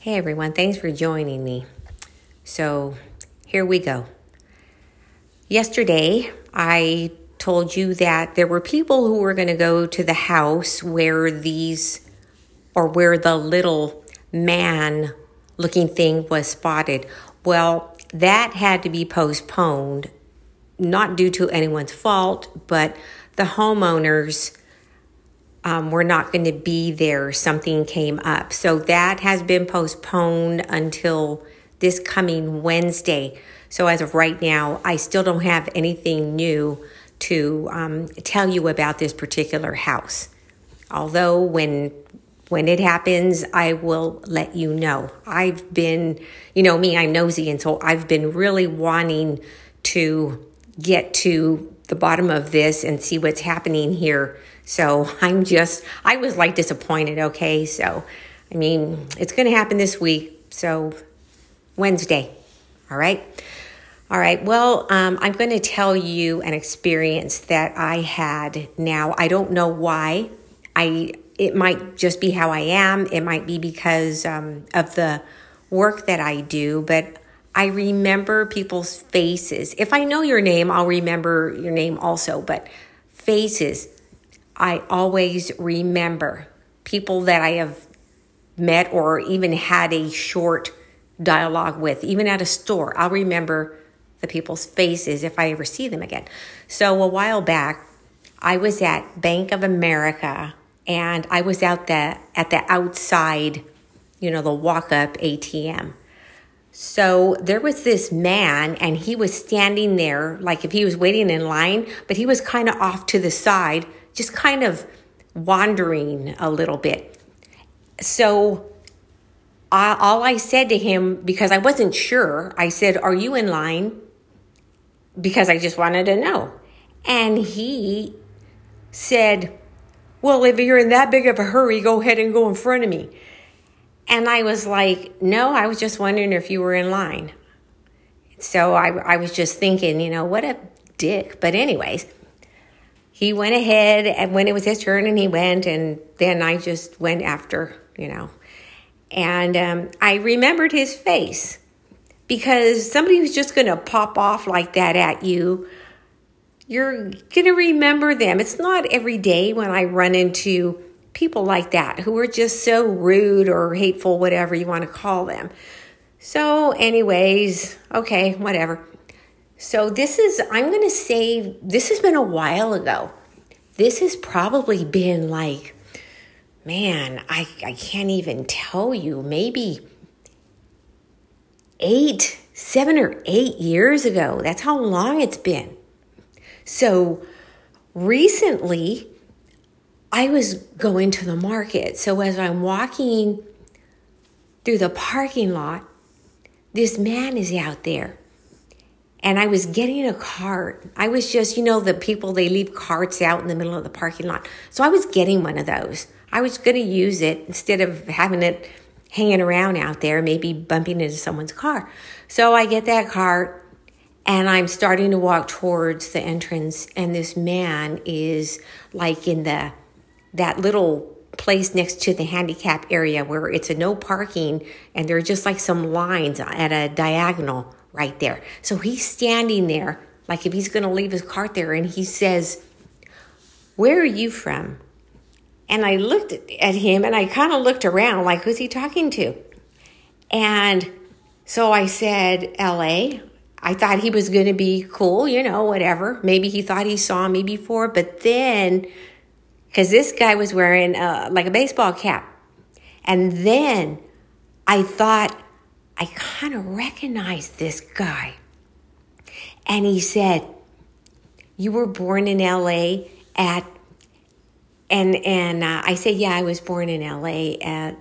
Hey everyone, thanks for joining me. So, here we go. Yesterday, I told you that there were people who were going to go to the house where these, or where the little man looking thing was spotted. Well, that had to be postponed, not due to anyone's fault, but the homeowners um, were not going to be there. Something came up. So that has been postponed until this coming Wednesday. So as of right now, I still don't have anything new to um, tell you about this particular house. Although when when it happens, I will let you know. I've been, you know, me, I'm nosy, and so I've been really wanting to get to the bottom of this and see what's happening here. So I'm just, I was like disappointed, okay? So, I mean, it's going to happen this week. So, Wednesday, all right? All right, well, um, I'm going to tell you an experience that I had now. I don't know why. I it might just be how I am. It might be because um, of the work that I do, but I remember people's faces. If I know your name, I'll remember your name also, but faces, I always remember people that I have met or even had a short dialogue with, even at a store. I'll remember the people's faces if I ever see them again. So a while back, I was at Bank of America and I was out the at the outside, you know, the walk up ATM. So there was this man, and he was standing there like if he was waiting in line, but he was kind of off to the side, just kind of wandering a little bit. So I, all I said to him, because I wasn't sure, I said, Are you in line? Because I just wanted to know. And he said, well, if you're in that big of a hurry, go ahead and go in front of me. And I was like, No, I was just wondering if you were in line. So I, I was just thinking, you know, what a dick. But, anyways, he went ahead and when it was his turn and he went, and then I just went after, you know. And um, I remembered his face because somebody who's just going to pop off like that at you you're going to remember them. It's not every day when I run into people like that who are just so rude or hateful, whatever you want to call them. So, anyways, okay, whatever. So, this is, I'm going to say, this has been a while ago. This has probably been like, man, I, I can't even tell you, maybe eight, seven or eight years ago. That's how long it's been. So recently, I was going to the market. So as I'm walking through the parking lot, this man is out there. And I was getting a cart. I was just, you know, the people, they leave carts out in the middle of the parking lot. So I was getting one of those. I was going to use it instead of having it hanging around out there, maybe bumping into someone's car. So I get that cart and I'm starting to walk towards the entrance, and this man is like in the that little place next to the handicap area where it's a no parking, and there are just like some lines at a diagonal right there. So he's standing there, like if he's going to leave his cart there, and he says, "Where are you from?" And I looked at him, and I kind of looked around, like who's he talking to? And so I said, "L.A." I thought he was going to be cool, you know, whatever. Maybe he thought he saw me before, but then, because this guy was wearing uh, like a baseball cap. And then I thought, I kind of recognized this guy. And he said, You were born in LA at, and, and uh, I said, Yeah, I was born in LA at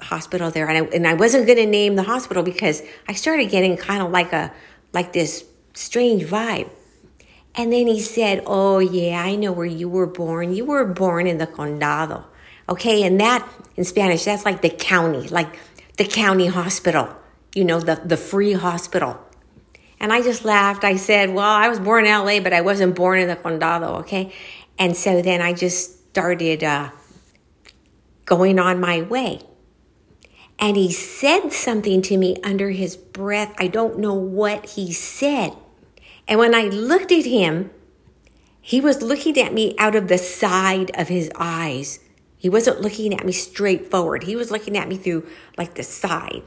hospital there. And I, and I wasn't going to name the hospital because I started getting kind of like a, like this strange vibe. And then he said, Oh, yeah, I know where you were born. You were born in the condado. Okay, and that in Spanish, that's like the county, like the county hospital, you know, the, the free hospital. And I just laughed. I said, Well, I was born in LA, but I wasn't born in the condado, okay? And so then I just started uh, going on my way. and he said something to me under his breath. I don't know what he said. And when I looked at him, he was looking at me out of the side of his eyes. He wasn't looking at me straight forward. He was looking at me through like the side.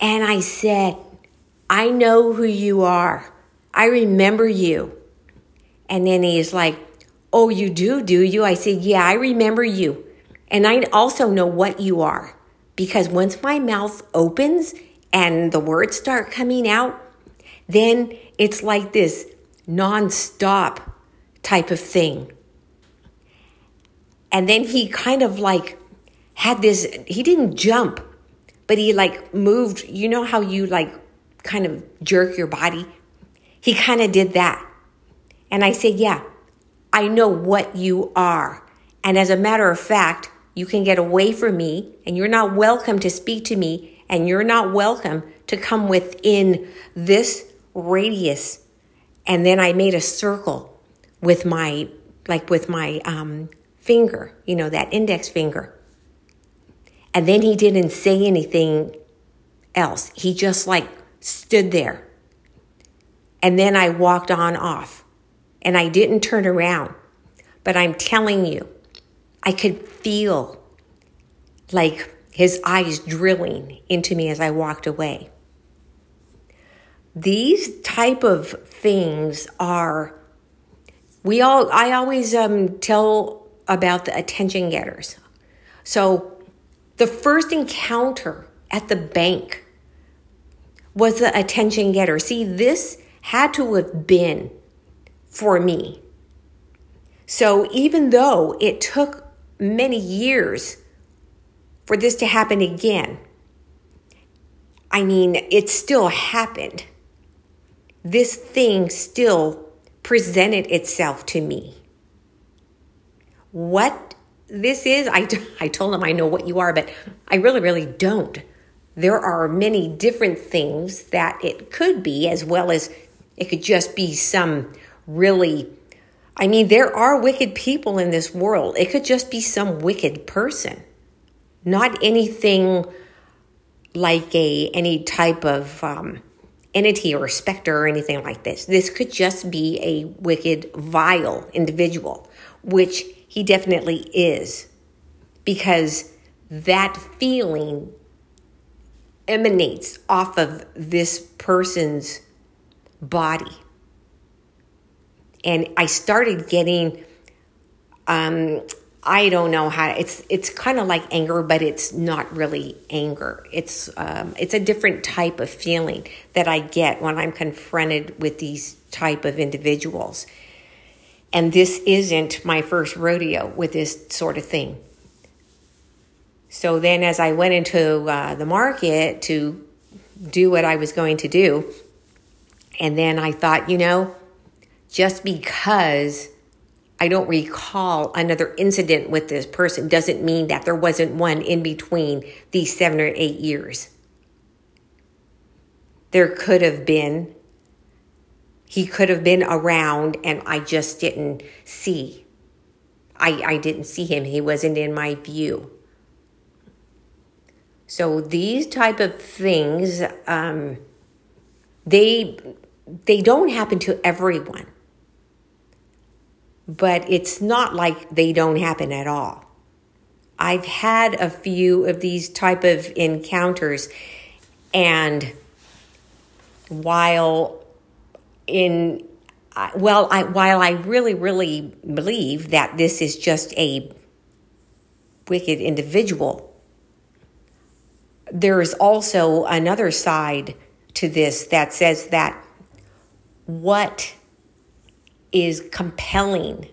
And I said, I know who you are. I remember you. And then he's like, Oh, you do, do you? I said, Yeah, I remember you. And I also know what you are. Because once my mouth opens and the words start coming out, then it's like this nonstop type of thing. And then he kind of like had this, he didn't jump, but he like moved. You know how you like kind of jerk your body? He kind of did that. And I said, Yeah, I know what you are. And as a matter of fact, you can get away from me and you're not welcome to speak to me and you're not welcome to come within this radius. And then I made a circle with my, like with my um, finger, you know, that index finger. And then he didn't say anything else. He just like stood there. And then I walked on off and I didn't turn around. But I'm telling you, I could feel like his eyes drilling into me as I walked away. These type of things are we all I always um, tell about the attention getters. So the first encounter at the bank was the attention getter. See, this had to have been for me. So even though it took many years for this to happen again, I mean, it still happened. This thing still presented itself to me. What this is, I, I told him I know what you are, but I really, really don't. There are many different things that it could be, as well as it could just be some really, I mean, there are wicked people in this world. It could just be some wicked person, not anything like a any type of um, entity or specter or anything like this. This could just be a wicked, vile individual, which he definitely is, because that feeling emanates off of this person's body. And I started getting um, I don't know how it's it's kind of like anger, but it's not really anger. It's um, it's a different type of feeling that I get when I'm confronted with these type of individuals. And this isn't my first rodeo with this sort of thing. So then, as I went into uh, the market to do what I was going to do, and then I thought, you know, just because I don't recall another incident with this person doesn't mean that there wasn't one in between these seven or eight years. There could have been. He could have been around and I just didn't see. I, I didn't see him. He wasn't in my view. So these type of things, um, they they don't happen to everyone but it's not like they don't happen at all. I've had a few of these type of encounters and while in well I, while I really really believe that this is just a wicked individual there is also another side to this that says that what is compelling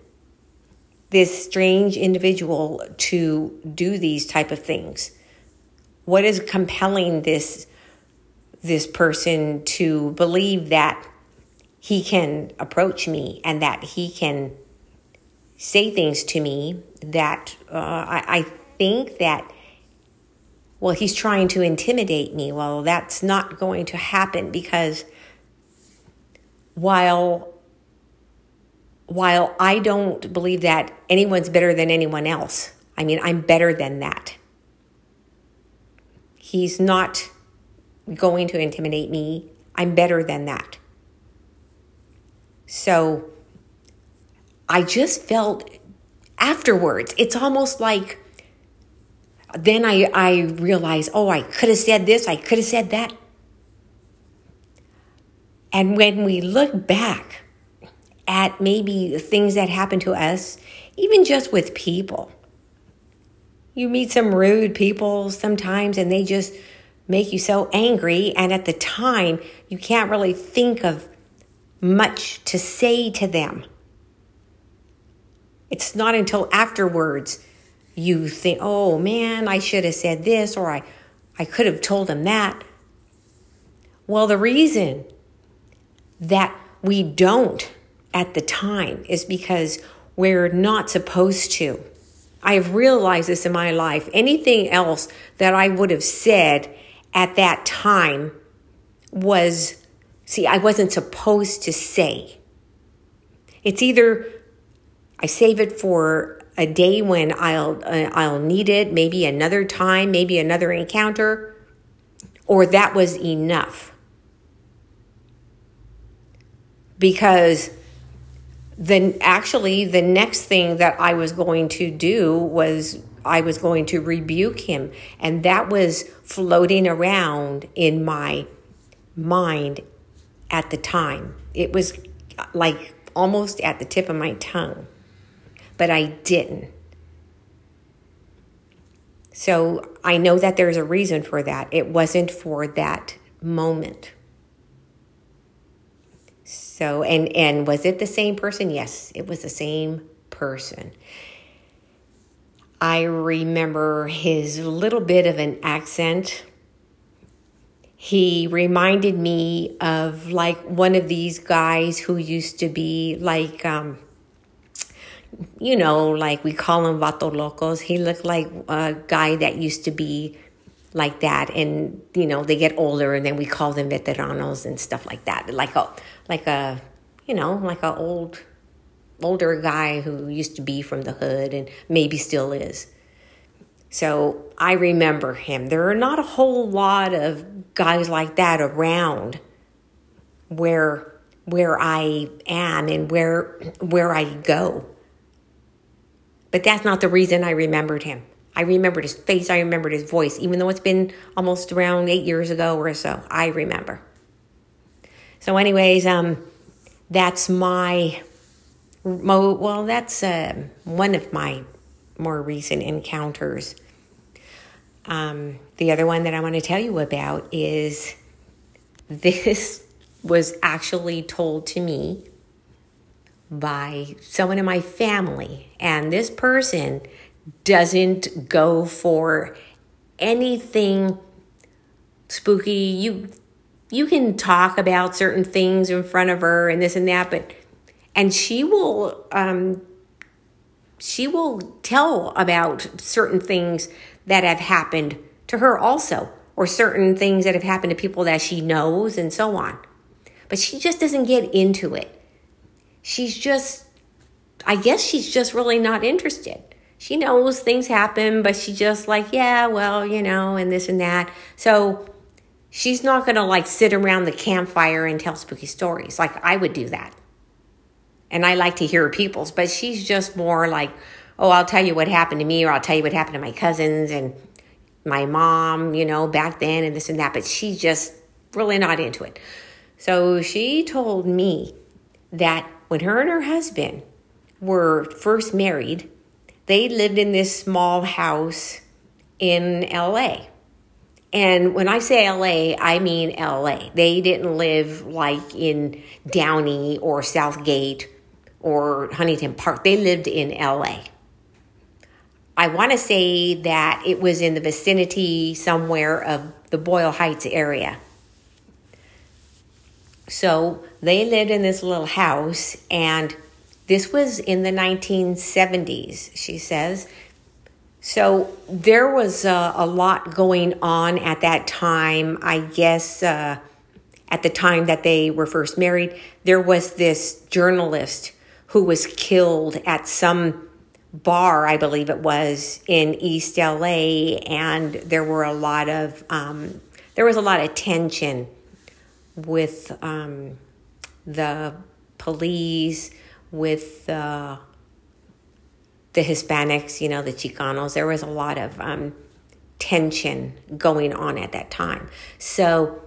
this strange individual to do these type of things. What is compelling this this person to believe that he can approach me and that he can say things to me that uh, I, I think that well he's trying to intimidate me. Well that's not going to happen because while while I don't believe that anyone's better than anyone else, I mean, I'm better than that. He's not going to intimidate me. I'm better than that. So I just felt afterwards, it's almost like then I, I realized, oh, I could have said this, I could have said that. And when we look back at maybe the things that happen to us, even just with people, you meet some rude people sometimes and they just make you so angry. And at the time, you can't really think of much to say to them. It's not until afterwards you think, oh man, I should have said this or I, I could have told him that. Well, the reason that we don't at the time is because we're not supposed to. I have realized this in my life. Anything else that I would have said at that time was, see, I wasn't supposed to say. It's either I save it for a day when I'll uh, I'll need it, maybe another time, maybe another encounter, or that was enough. Because then actually the next thing that I was going to do was I was going to rebuke him and that was floating around in my mind at the time. It was like almost at the tip of my tongue but I didn't. So I know that there's a reason for that. It wasn't for that moment. So and and was it the same person? Yes, it was the same person. I remember his little bit of an accent. He reminded me of like one of these guys who used to be like um, you know, like we call them vato locos. He looked like a guy that used to be like that, and you know, they get older, and then we call them veteranos and stuff like that. Like a, like a, you know, like a old, older guy who used to be from the hood and maybe still is. So I remember him. There are not a whole lot of guys like that around where where I am and where where I go. But that's not the reason I remembered him. I remembered his face, I remembered his voice, even though it's been almost around eight years ago or so. I remember. So, anyways, um, that's my, well, that's uh, one of my more recent encounters. Um, the other one that I want to tell you about is this was actually told to me by someone in my family, and this person doesn't go for anything spooky. You you can talk about certain things in front of her and this and that, but and she will um, she will tell about certain things that have happened to her also, or certain things that have happened to people that she knows and so on. But she just doesn't get into it she's just, I guess she's just really not interested. She knows things happen, but she just like, yeah, well, you know, and this and that. So she's not going to like sit around the campfire and tell spooky stories. Like I would do that. And I like to hear people's, but she's just more like, oh, I'll tell you what happened to me, or I'll tell you what happened to my cousins and my mom, you know, back then and this and that. But she's just really not into it. So she told me that when her and her husband were first married, they lived in this small house in LA. And when I say LA, I mean LA. They didn't live like in Downey or South Gate or Huntington Park. They lived in LA. I want to say that it was in the vicinity somewhere of the Boyle Heights area. So they lived in this little house, and this was in the 1970s, she says. So there was uh, a lot going on at that time. I guess uh, at the time that they were first married, there was this journalist who was killed at some bar, I believe it was, in East LA, and there were a lot of um, there was a lot of tension with um, the police, with uh, the Hispanics, you know, the Chicanos. There was a lot of um, tension going on at that time. So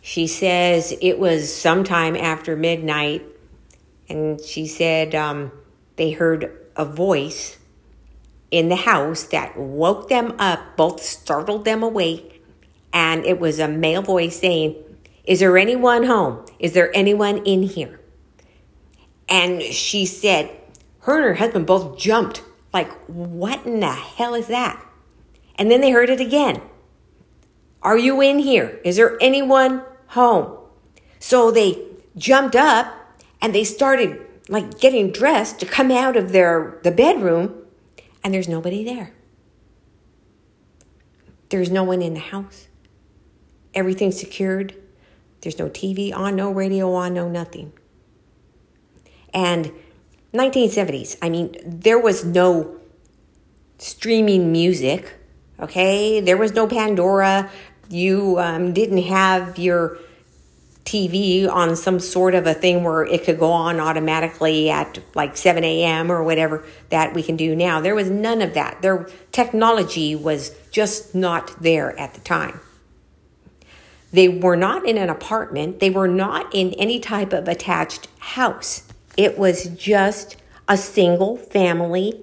she says it was sometime after midnight, and she said um, they heard a voice in the house that woke them up, both startled them awake, and it was a male voice saying, Is there anyone home? Is there anyone in here? And she said, her and her husband both jumped, like, What in the hell is that? And then they heard it again. Are you in here? Is there anyone home? So they jumped up and they started like getting dressed to come out of their the bedroom and there's nobody there. There's no one in the house. Everything's secured. There's no TV on, no radio on, no nothing. And 1970s, I mean, there was no streaming music, okay? There was no Pandora. You um, didn't have your TV on some sort of a thing where it could go on automatically at like 7 a.m. or whatever that we can do now. There was none of that. Their technology was just not there at the time. They were not in an apartment. They were not in any type of attached house. It was just a single family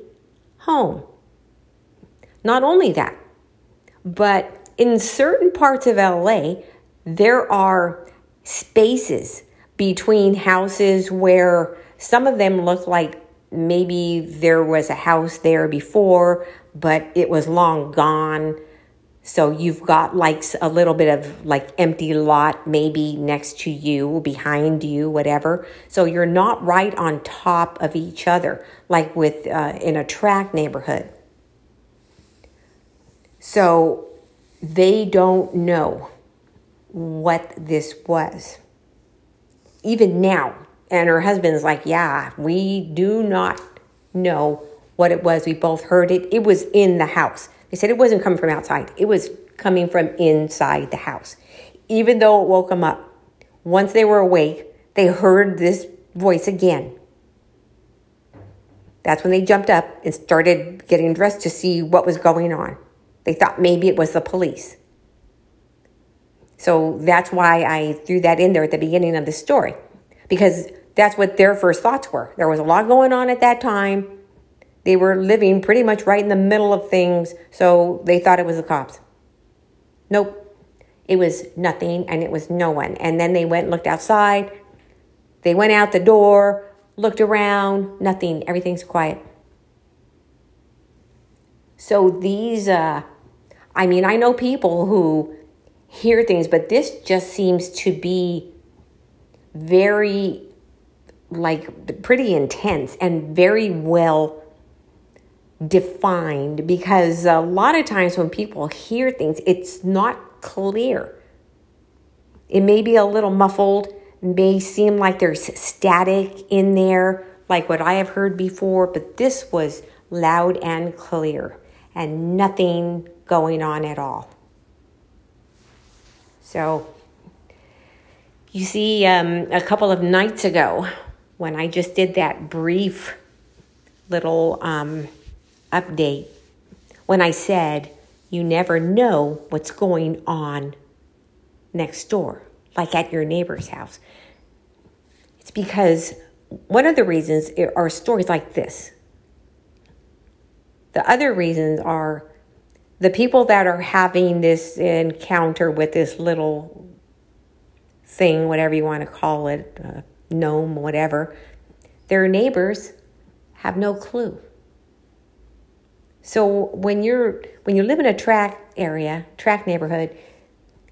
home. Not only that, but in certain parts of LA, there are spaces between houses where some of them look like maybe there was a house there before, but it was long gone. So you've got like a little bit of like empty lot maybe next to you, behind you, whatever. So you're not right on top of each other like with uh, in a tract neighborhood. So they don't know what this was. Even now. And her husband's like, Yeah, we do not know what it was. We both heard it. It was in the house. They said it wasn't coming from outside, it was coming from inside the house. Even though it woke them up, once they were awake, they heard this voice again. That's when they jumped up and started getting dressed to see what was going on. They thought maybe it was the police. So that's why I threw that in there at the beginning of the story, because that's what their first thoughts were. There was a lot going on at that time. They were living pretty much right in the middle of things, so they thought it was the cops. Nope. It was nothing and it was no one. And then they went and looked outside. They went out the door, looked around, nothing. Everything's quiet. So these, uh, I mean, I know people who hear things, but this just seems to be very, like, pretty intense and very well defined because a lot of times when people hear things, it's not clear. It may be a little muffled, may seem like there's static in there, like what I have heard before, but this was loud and clear and nothing going on at all. So, you see, um, a couple of nights ago, when I just did that brief little um, update, when I said, you never know what's going on next door, like at your neighbor's house. It's because one of the reasons are stories like this. The other reasons are the people that are having this encounter with this little thing, whatever you want to call it, gnome, whatever, their neighbors have no clue. So when you're when you live in a tract area, tract neighborhood,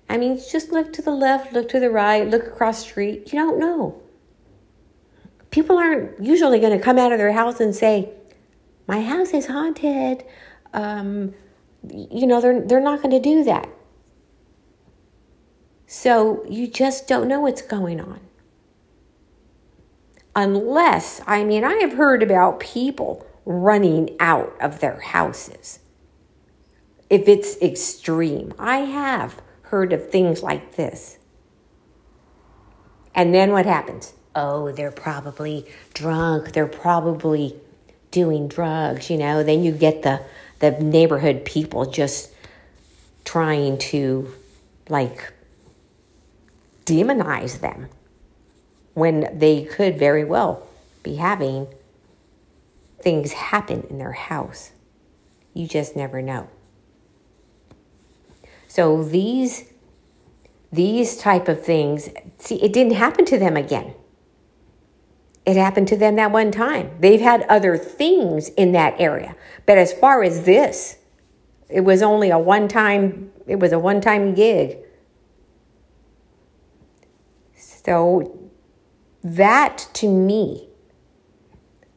I mean, just look to the left, look to the right, look across the street. You don't know. People aren't usually going to come out of their house and say, "My house is haunted." Um, you know, they're, they're not going to do that. So you just don't know what's going on. Unless, I mean, I have heard about people running out of their houses. If it's extreme, I have heard of things like this. And then what happens? Oh, they're probably drunk. They're probably doing drugs, you know. Then you get the the neighborhood people just trying to like demonize them when they could very well be having things happen in their house. You just never know. So these these type of things, see, it didn't happen to them again. It happened to them that one time. They've had other things in that area. But as far as this, it was only a one time it was a one time gig. So that to me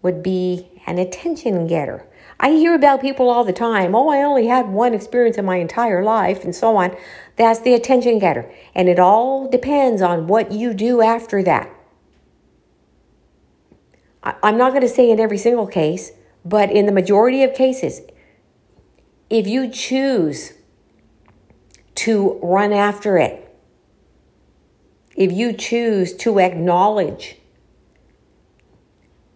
would be an attention getter. I hear about people all the time, oh, I only had one experience in my entire life, and so on. That's the attention getter. And it all depends on what you do after that. I'm not going to say in every single case, but in the majority of cases, if you choose to run after it, if you choose to acknowledge,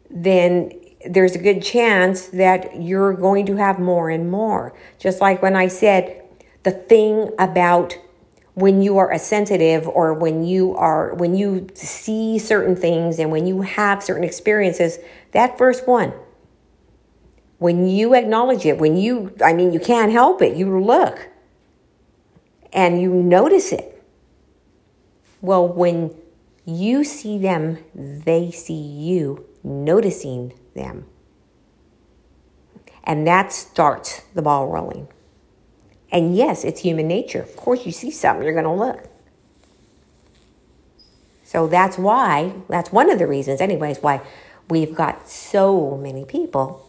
then there's a good chance that you're going to have more and more. Just like when I said the thing about when you are a sensitive or when you are when you see certain things and when you have certain experiences, that first one when you acknowledge it, when you I mean you can't help it, you look and you notice it. Well, when you see them, they see you noticing them. And that starts the ball rolling. And yes, it's human nature. Of course, you see something, you're going to look. So that's why, that's one of the reasons, anyways, why we've got so many people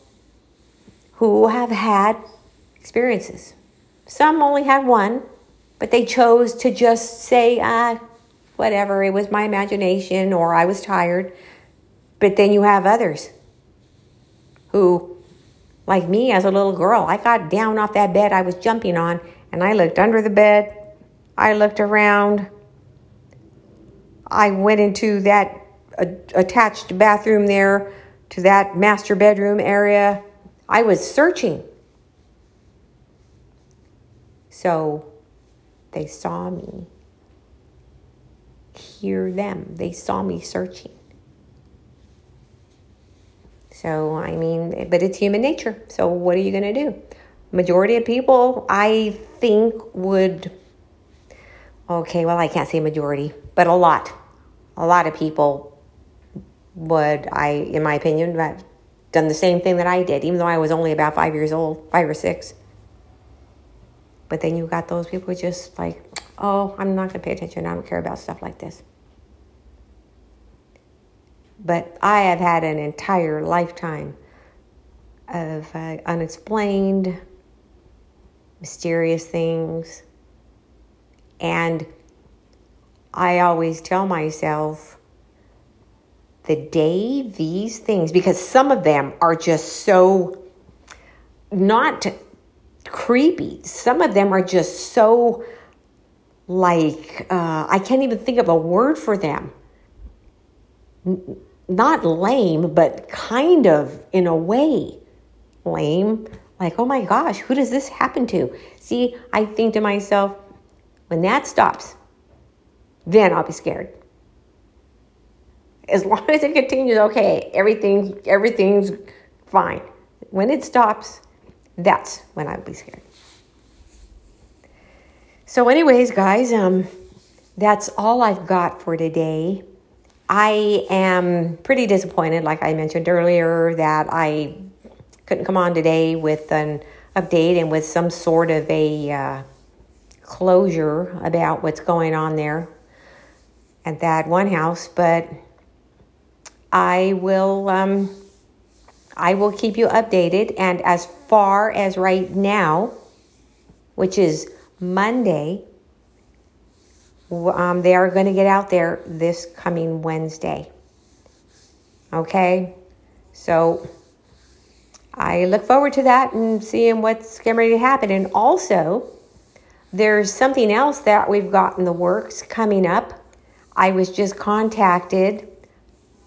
who have had experiences. Some only had one, but they chose to just say, ah, whatever, it was my imagination or I was tired. But then you have others who, like me as a little girl, I got down off that bed I was jumping on and I looked under the bed. I looked around. I went into that uh, attached bathroom there to that master bedroom area. I was searching. So they saw me. Hear them. They saw me searching. So, I mean, but it's human nature. So, what are you going to do? Majority of people, I think, would. Okay, well, I can't say majority, but a lot. A lot of people would, I, in my opinion, have done the same thing that I did, even though I was only about five years old, five or six. But then you got those people just like, oh, I'm not going to pay attention. I don't care about stuff like this. But I have had an entire lifetime of uh, unexplained, mysterious things. And I always tell myself the day these things, because some of them are just so not creepy, some of them are just so like, uh, I can't even think of a word for them not lame, but kind of in a way lame. Like, oh my gosh, who does this happen to? See, I think to myself, when that stops, then I'll be scared. As long as it continues, okay, everything everything's fine. When it stops, that's when I'll be scared. So, anyways, guys, um, that's all I've got for today. I am pretty disappointed, like I mentioned earlier, that I couldn't come on today with an update and with some sort of a uh, closure about what's going on there at that one house, but I will um, I will keep you updated. And as far as right now, which is Monday, um, they are going to get out there this coming Wednesday. Okay? So I look forward to that and seeing what's getting ready to happen. And also, there's something else that we've got in the works coming up. I was just contacted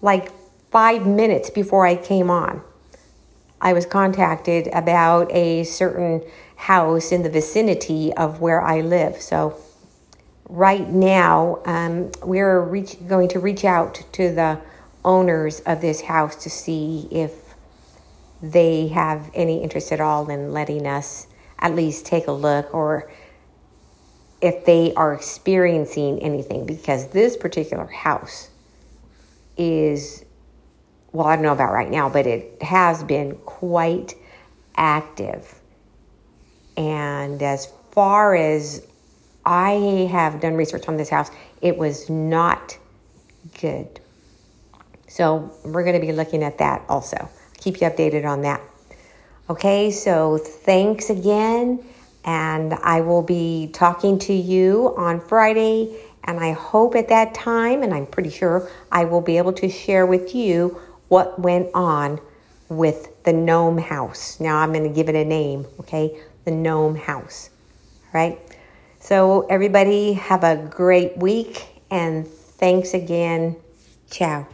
like five minutes before I came on. I was contacted about a certain house in the vicinity of where I live. So, right now, um, we're reach, going to reach out to the owners of this house to see if they have any interest at all in letting us at least take a look or if they are experiencing anything because this particular house is well I don't know about right now but it has been quite active. And as far as I have done research on this house it was not good so we're going to be looking at that also keep you updated on that. Okay, so thanks again, and I will be talking to you on Friday. And I hope at that time, and I'm pretty sure I will be able to share with you what went on with the gnome house. Now I'm going to give it a name, okay? The gnome house. Right? So, everybody, have a great week and thanks again. Ciao.